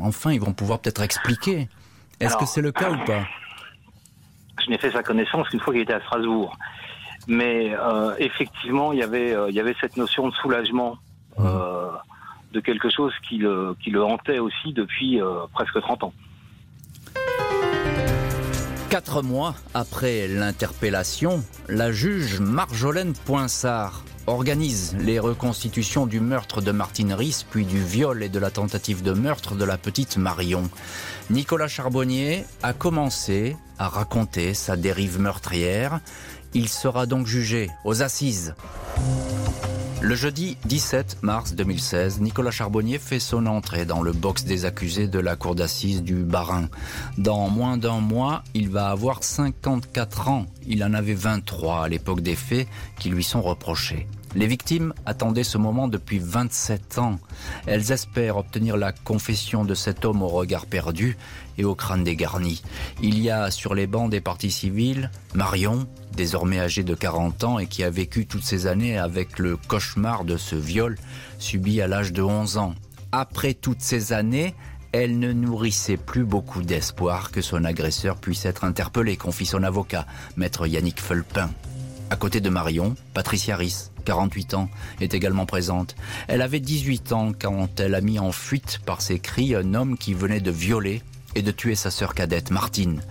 Enfin, ils vont pouvoir peut-être expliquer. Est-ce que c'est le cas ou pas? Je n'ai fait sa connaissance qu'une fois qu'il était à Strasbourg. Mais euh, effectivement, il y, avait, euh, il y avait cette notion de soulagement, mmh. euh, de quelque chose qui le, qui le hantait aussi depuis presque 30 ans. Quatre mois après l'interpellation, la juge Marjolaine Poinsard organise les reconstitutions du meurtre de Martine Riss, puis du viol et de la tentative de meurtre de la petite Marion. Nicolas Charbonnier a commencé à raconter sa dérive meurtrière. Il sera donc jugé aux assises. Le jeudi 17 mars 2016, Nicolas Charbonnier fait son entrée dans le box des accusés de la cour d'assises du Barin. Dans moins d'un mois, il va avoir 54 ans. Il en avait 23 à l'époque des faits qui lui sont reprochés. Les victimes attendaient ce moment depuis 27 ans. Elles espèrent obtenir la confession de cet homme au regard perdu et au crâne dégarni. Il y a sur les bancs des partis civils Marion, désormais âgée de 40 ans et qui a vécu toutes ces années avec le cauchemar de ce viol subi à l'âge de 11 ans. Après toutes ces années, elle ne nourrissait plus beaucoup d'espoir que son agresseur puisse être interpellé, confie son avocat, maître Yannick Felpin. À côté de Marion, Patricia Riss, 48 ans, est également présente. Elle avait 18 ans quand elle a mis en fuite par ses cris un homme qui venait de violer et de tuer sa sœur cadette, Martine.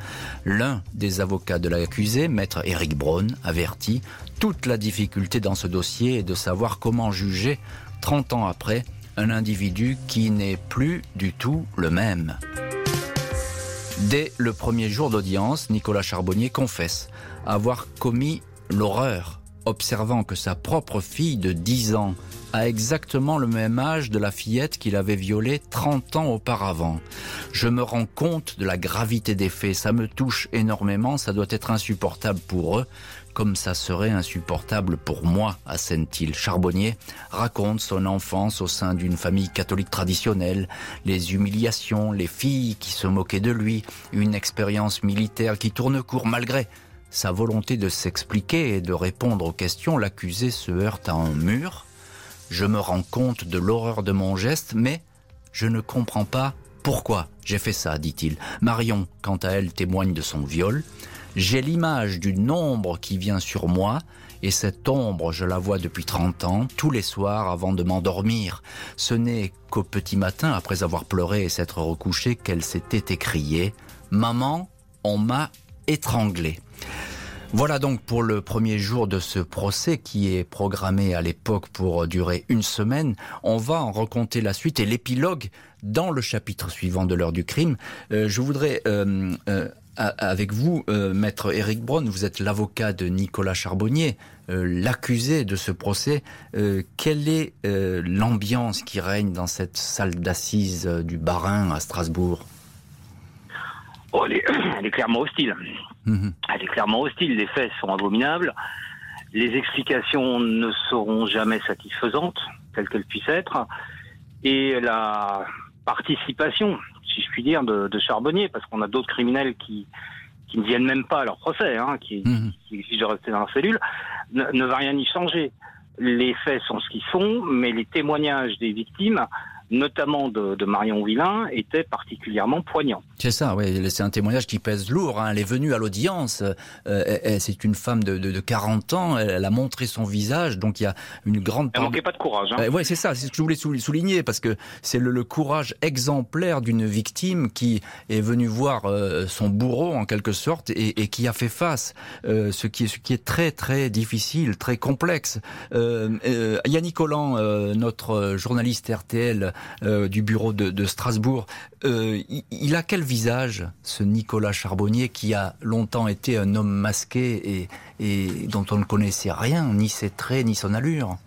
L'un des avocats de l'accusé, maître Eric Braun, avertit toute la difficulté dans ce dossier est de savoir comment juger, 30 ans après, un individu qui n'est plus du tout le même. Dès le premier jour d'audience, Nicolas Charbonnier confesse avoir commis l'horreur, observant que sa propre fille de 10 ans a exactement le même âge de la fillette qu'il avait violée 30 ans auparavant. Je me rends compte de la gravité des faits, ça me touche énormément, ça doit être insupportable pour eux, comme ça serait insupportable pour moi, assène-t-il. Charbonnier raconte son enfance au sein d'une famille catholique traditionnelle, les humiliations, les filles qui se moquaient de lui, une expérience militaire qui tourne court malgré sa volonté de s'expliquer et de répondre aux questions, l'accusé se heurte à un mur. Je me rends compte de l'horreur de mon geste, mais je ne comprends pas pourquoi j'ai fait ça, dit-il. Marion, quant à elle, témoigne de son viol. J'ai l'image d'une ombre qui vient sur moi, et cette ombre, je la vois depuis 30 ans, tous les soirs avant de m'endormir. Ce n'est qu'au petit matin, après avoir pleuré et s'être recouché, qu'elle s'était écriée « Maman, on m'a étranglé ». Voilà donc pour le premier jour de ce procès qui est programmé à l'époque pour durer une semaine. On va en raconter la suite et l'épilogue dans le chapitre suivant de l'heure du crime. Euh, je voudrais euh, euh, avec vous, maître Éric Braun, vous êtes l'avocat de Nicolas Charbonnier, l'accusé de ce procès. quelle est l'ambiance qui règne dans cette salle d'assises du Barin à Strasbourg? Oh, elle, est, clairement hostile. Elle est clairement hostile. Les faits sont abominables. Les explications ne seront jamais satisfaisantes, telles qu'elles puissent être. Et la participation, si je puis dire, de, Charbonnier, parce qu'on a d'autres criminels qui, qui ne viennent même pas à leur procès, hein, qui, mhm. qui, exigent de rester dans la cellule, ne, ne va rien y changer. Les faits sont ce qu'ils sont, mais les témoignages des victimes notamment de, Marion Villain, était particulièrement poignant. C'est ça, oui. C'est un témoignage qui pèse lourd. Hein. Elle est venue à l'audience. Euh, c'est une femme de, de, 40 ans. Elle a montré son visage. Donc il y a une grande. Elle manquait pas de courage. Hein. Euh, oui, c'est ça. C'est ce que je voulais souligner parce que c'est le, courage exemplaire d'une victime qui est venue voir euh, son bourreau en quelque sorte et, et qui a fait face. ce qui est ce qui est très très difficile, très complexe. Yannick Collant, notre journaliste RTL, euh, du bureau de, Strasbourg. Euh, il, a quel visage, ce Nicolas Charbonnier, qui a longtemps été un homme masqué et dont on ne connaissait rien, ni ses traits, ni son allure?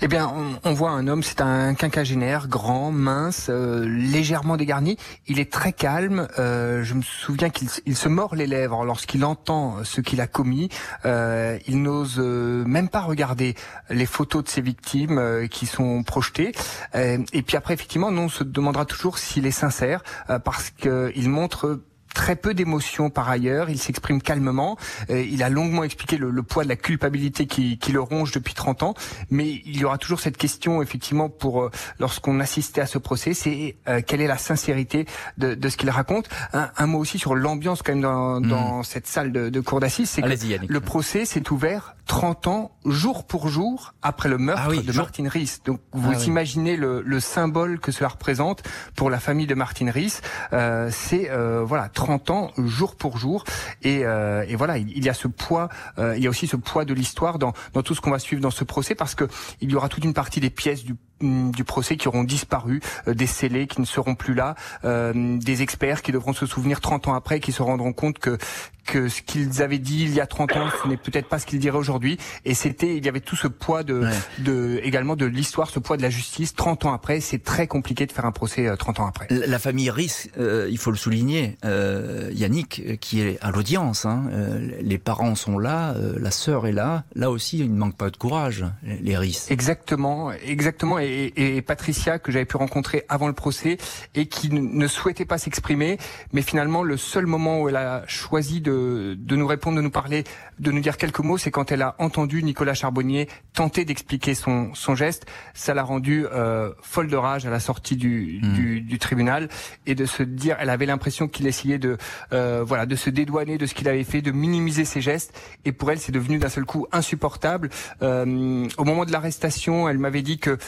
Eh bien, on, voit un homme, c'est un quinquagénaire, grand, mince, euh, légèrement dégarni. Il est très calme. Euh, je me souviens qu'il se mord les lèvres lorsqu'il entend ce qu'il a commis. Euh, il n'ose même pas regarder les photos de ses victimes qui sont projetées. et puis après, effectivement, nous, on se demandera toujours s'il est sincère parce qu'il montre très peu d'émotions par ailleurs, il s'exprime calmement, euh, il a longuement expliqué le, poids de la culpabilité qui, qui, le ronge depuis 30 ans, mais il y aura toujours cette question effectivement pour euh, lorsqu'on assistait à ce procès, c'est euh, quelle est la sincérité de, de ce qu'il raconte. Un, un, mot aussi sur l'ambiance quand même dans, hmm. dans cette salle de, de cour d'assises, c'est que le procès s'est ouvert 30 ans jour pour jour après le meurtre ah de Martin Riss. Donc vous ah imaginez le, le, symbole que cela représente pour la famille de Martin Riss. Euh, c'est euh, voilà 30 ans jour pour jour et, euh, et voilà il, y a ce poids euh, il y a aussi ce poids de l'histoire dans, dans tout ce qu'on va suivre dans ce procès parce que il y aura toute une partie des pièces du du procès qui auront disparu, euh, des scellés qui ne seront plus là, euh, des experts qui devront se souvenir 30 ans après, qui se rendront compte que que ce qu'ils avaient dit il y a 30 ans, ce n'est peut-être pas ce qu'ils diraient aujourd'hui. Et c'était, il y avait tout ce poids de, de également de l'histoire, ce poids de la justice. 30 ans après, c'est très compliqué de faire un procès 30 euh, ans après. La, famille Riss, euh, il faut le souligner, euh, Yannick, qui est à l'audience. Hein, les parents sont là, la sœur est là. Là aussi, il ne manque pas de courage, les Riss. Exactement, exactement. Et, et Patricia, que j'avais pu rencontrer avant le procès, et qui ne souhaitait pas s'exprimer, mais finalement, le seul moment où elle a choisi de de, nous répondre, de nous parler, de nous dire quelques mots, c'est quand elle a entendu Nicolas Charbonnier tenter d'expliquer son, son geste. Ça l'a rendue euh, folle de rage à la sortie du, hmm. du, du, tribunal et de se dire, elle avait l'impression qu'il essayait de euh, voilà de se dédouaner de ce qu'il avait fait, de minimiser ses gestes. Et pour elle, c'est devenu d'un seul coup insupportable. Euh, au moment de l'arrestation, elle m'avait dit que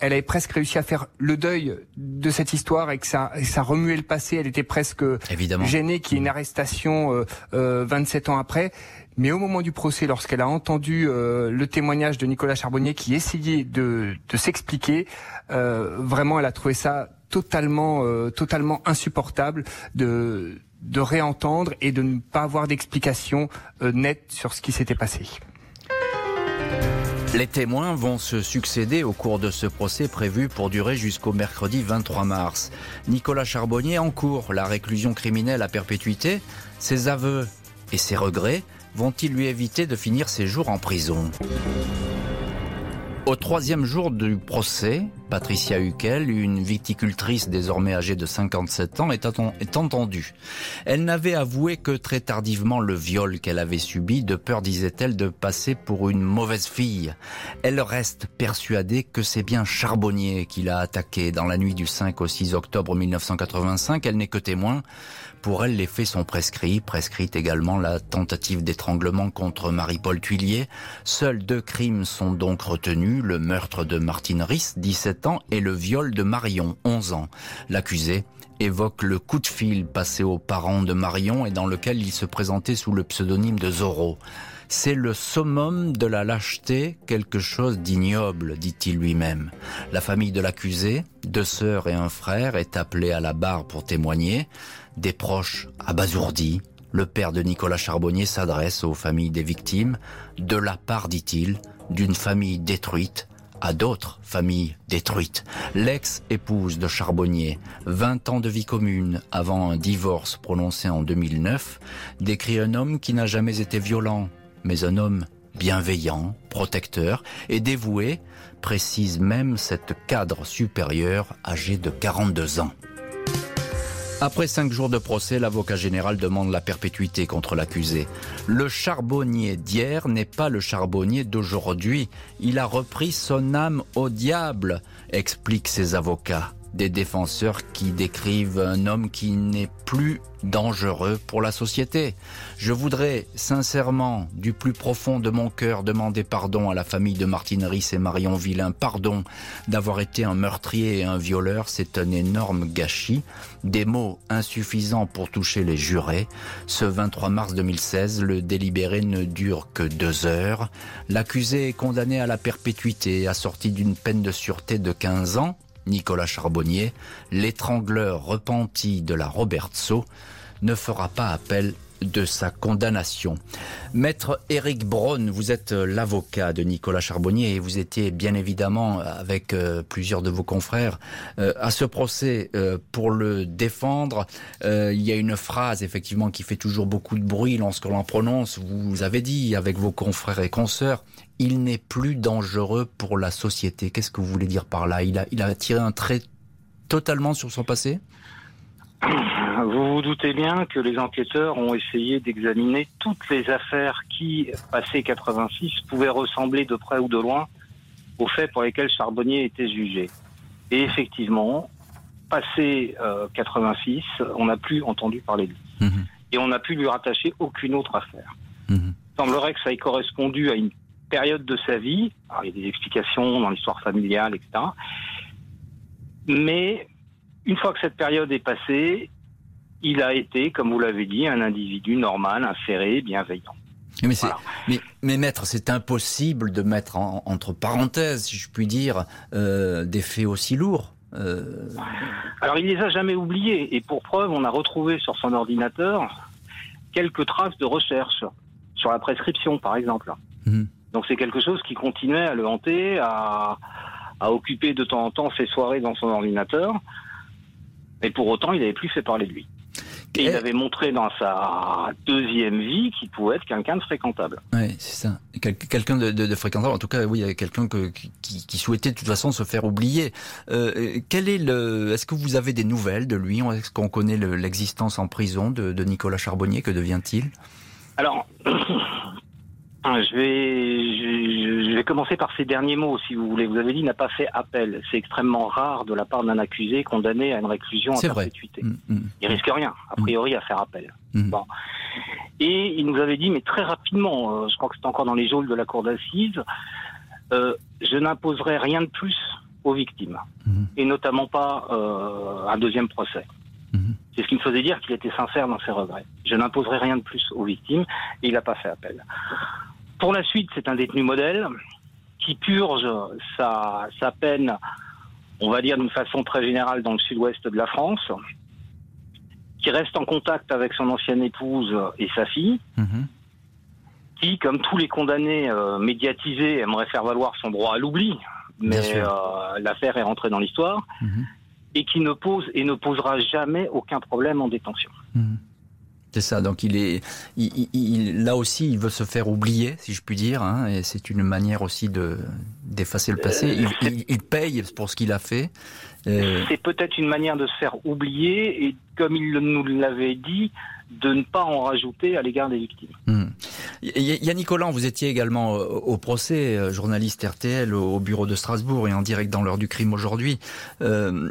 elle avait presque réussi à faire le deuil de cette histoire et que ça, ça remuait le passé. Elle était presque Évidemment. gênée qu'il y ait une arrestation euh, euh, 27 ans après. Mais au moment du procès, lorsqu'elle a entendu euh, le témoignage de Nicolas Charbonnier qui essayait de, de s'expliquer, euh, vraiment, elle a trouvé ça totalement, euh, totalement insupportable de de réentendre et de ne pas avoir d'explication euh, nette sur ce qui s'était passé. Les témoins vont se succéder au cours de ce procès prévu pour durer jusqu'au mercredi 23 mars. Nicolas Charbonnier encourt la réclusion criminelle à perpétuité. Ses aveux et ses regrets vont-ils lui éviter de finir ses jours en prison? Au troisième jour du procès, Patricia Huckel, une viticultrice désormais âgée de 57 ans, est, entendue. Elle n'avait avoué que très tardivement le viol qu'elle avait subi, de peur, disait-elle, de passer pour une mauvaise fille. Elle reste persuadée que c'est bien Charbonnier qui l'a attaquée dans la nuit du 5 au 6 octobre 1985. Elle n'est que témoin. Pour elle, les faits sont prescrits, prescrite également la tentative d'étranglement contre Marie-Paul Tuillier. Seuls deux crimes sont donc retenus, le meurtre de Martine Riss, 17 ans, et le viol de Marion, 11 ans. L'accusé évoque le coup de fil passé aux parents de Marion et dans lequel il se présentait sous le pseudonyme de Zorro. C'est le summum de la lâcheté, quelque chose d'ignoble, dit-il lui-même. La famille de l'accusé, deux sœurs et un frère, est appelée à la barre pour témoigner. Des proches abasourdis, le père de Nicolas Charbonnier s'adresse aux familles des victimes, de la part, dit-il, d'une famille détruite à d'autres familles détruites. L'ex-épouse de Charbonnier, 20 ans de vie commune avant un divorce prononcé en 2009, décrit un homme qui n'a jamais été violent, mais un homme bienveillant, protecteur et dévoué, précise même cette cadre supérieure âgée de 42 ans. Après cinq jours de procès, l'avocat général demande la perpétuité contre l'accusé. Le charbonnier d'hier n'est pas le charbonnier d'aujourd'hui. Il a repris son âme au diable, expliquent ses avocats des défenseurs qui décrivent un homme qui n'est plus dangereux pour la société. Je voudrais sincèrement, du plus profond de mon cœur, demander pardon à la famille de Martine Riss et Marion Villain. Pardon d'avoir été un meurtrier et un violeur, c'est un énorme gâchis. Des mots insuffisants pour toucher les jurés. Ce 23 mars 2016, le délibéré ne dure que deux heures. L'accusé est condamné à la perpétuité, assorti d'une peine de sûreté de 15 ans Nicolas Charbonnier, l'étrangleur repenti de la Robertso, ne fera pas appel de sa condamnation. Maître Éric Braun, vous êtes l'avocat de Nicolas Charbonnier et vous étiez bien évidemment avec euh, plusieurs de vos confrères euh, à ce procès euh, pour le défendre. il y a une phrase effectivement qui fait toujours beaucoup de bruit lorsqu'on l'en prononce. Vous avez dit avec vos confrères et consoeurs, il n'est plus dangereux pour la société. Qu'est-ce que vous voulez dire par là? Il a, il a tiré un trait totalement sur son passé? Vous vous doutez bien que les enquêteurs ont essayé d'examiner toutes les affaires qui, passé 86, pouvaient ressembler de près ou de loin aux faits pour lesquels Charbonnier était jugé. Et effectivement, passé 86, on n'a plus entendu parler de lui. Mmh. Et on n'a pu lui rattacher aucune autre affaire. Mmh. Il semblerait que ça ait correspondu à une période de sa vie. Alors, il y a des explications dans l'histoire familiale, etc. Mais une fois que cette période est passée, il a été, comme vous l'avez dit, un individu normal, inséré, bienveillant. Mais, mais, mais, maître, c'est impossible de mettre entre parenthèses, si je puis dire, euh, des faits aussi lourds. Euh... Alors, il les a jamais oubliés. Et pour preuve, on a retrouvé sur son ordinateur quelques traces de recherche sur la prescription, par exemple. Mmh. Donc, c'est quelque chose qui continuait à le hanter, à, à occuper de temps en temps ses soirées dans son ordinateur. Et pour autant, il n'avait plus fait parler de lui. Et il avait montré dans sa deuxième vie qu'il pouvait être quelqu'un de fréquentable. Oui, c'est ça. quelqu'un de, fréquentable, en tout cas, oui, quelqu'un qui, souhaitait de toute façon se faire oublier. Euh, quel est le Est-ce que vous avez des nouvelles de lui? Est-ce qu'on connaît l'existence en prison de, de Nicolas Charbonnier? Que devient-il? Alors, Je vais, je, vais commencer par ces derniers mots, si vous voulez. Vous avez dit n'a pas fait appel. C'est extrêmement rare de la part d'un accusé condamné à une réclusion à perpétuité. Mm, mm. Il risque rien, a priori, à faire appel. Mm. Bon. Et il nous avait dit, mais très rapidement, euh, je crois que c'est encore dans les geôles de la cour d'assises, euh, je n'imposerai rien de plus aux victimes, Mhm. et notamment pas euh, un deuxième procès. C'est ce qui me faisait dire qu'il était sincère dans ses regrets. Je n'imposerai rien de plus aux victimes, et il n'a pas fait appel. Pour la suite, c'est un détenu modèle qui purge sa, sa peine, on va dire d'une façon très générale, dans le sud-ouest de la France, qui reste en contact avec son ancienne épouse et sa fille, Mhm. qui, comme tous les condamnés euh, médiatisés, aimerait faire valoir son droit à l'oubli, mais euh, l'affaire est rentrée dans l'histoire, Mhm. et qui ne pose et ne posera jamais aucun problème en détention. Mhm. C'est ça, donc il est, il, il- il- là aussi, il veut se faire oublier, si je puis dire, hein, et c'est une manière aussi de d'effacer le passé. Il, il- il paye pour ce qu'il a fait. Euh, C'est peut-être une manière de se faire oublier, et comme il nous l'avait dit, de ne pas en rajouter à l'égard des victimes. Y- y- Yannick Collant, vous étiez également euh, au procès, euh, journaliste RTL au au bureau de Strasbourg et en direct dans l'heure du crime aujourd'hui. Euh,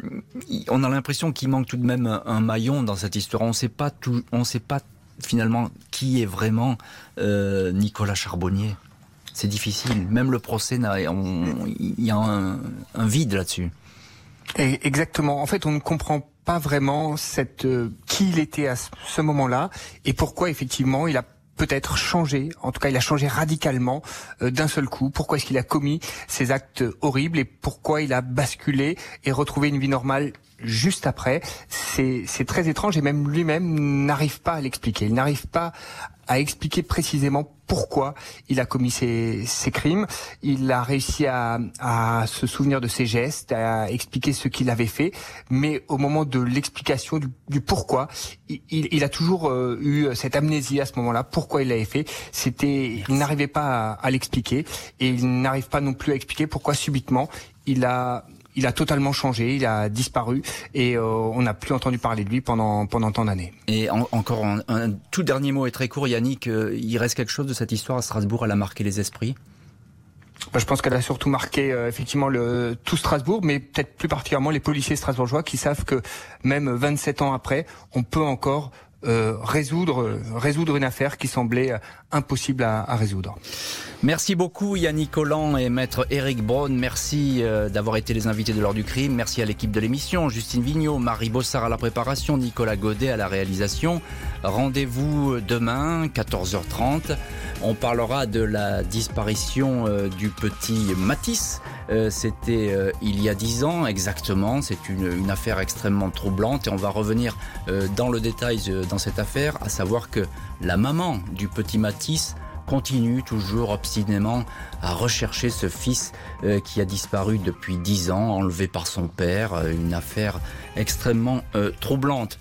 on a l'impression qu'il manque tout de même un, maillon dans cette histoire. On sait pas tout, on sait pas finalement qui est vraiment euh, Nicolas Charbonnier. C'est difficile. Même le procès, il y a un, un vide là-dessus. Exactement. En fait, on ne comprend pas vraiment cette euh, qui il était à ce- moment-là et pourquoi effectivement il a peut-être changé, en tout cas il a changé radicalement euh, d'un seul coup. Pourquoi est-ce qu'il a commis ces actes horribles et pourquoi il a basculé et retrouvé une vie normale juste après? C'est très étrange et même lui-même n'arrive pas à l'expliquer. Il n'arrive pas à expliquer précisément pourquoi il a commis ces, crimes. Il a réussi à, à se souvenir de ses gestes, à expliquer ce qu'il avait fait, mais au moment de l'explication du, du pourquoi, il, il- il a toujours euh, eu cette amnésie à ce moment-là. Pourquoi il l'avait fait C'était, il n'arrivait pas à, à l'expliquer et il n'arrive pas non plus à expliquer pourquoi subitement il a il a totalement changé, il a disparu et euh, on n'a plus entendu parler de lui pendant pendant tant d'années. Et en- encore un, un tout dernier mot et très court, Yannick. euh, il reste quelque chose de cette histoire à Strasbourg. Elle a marqué les esprits? Bah, je pense qu'elle a surtout marqué euh, effectivement le tout Strasbourg, mais peut-être plus particulièrement les policiers strasbourgeois qui savent que même 27 ans après, on peut encore euh, résoudre euh, résoudre une affaire qui semblait euh, impossible à, résoudre. Merci beaucoup Yannick Collant et maître Eric Braun. Merci euh, d'avoir été les invités de l'heure du crime. Merci à l'équipe de l'émission, Justine Vignot, Marie Bossard à la préparation, Nicolas Godet à la réalisation. Rendez-vous demain, 14h30. On parlera de la disparition euh, du petit Matisse. Euh, C'était euh, il y a dix ans exactement. C'est une, une affaire extrêmement troublante et on va revenir euh, dans le détail euh, dans cette affaire, à savoir que la maman du petit Matisse continue toujours obstinément à rechercher ce fils euh, qui a disparu depuis dix ans, enlevé par son père, euh, une affaire extrêmement euh, troublante.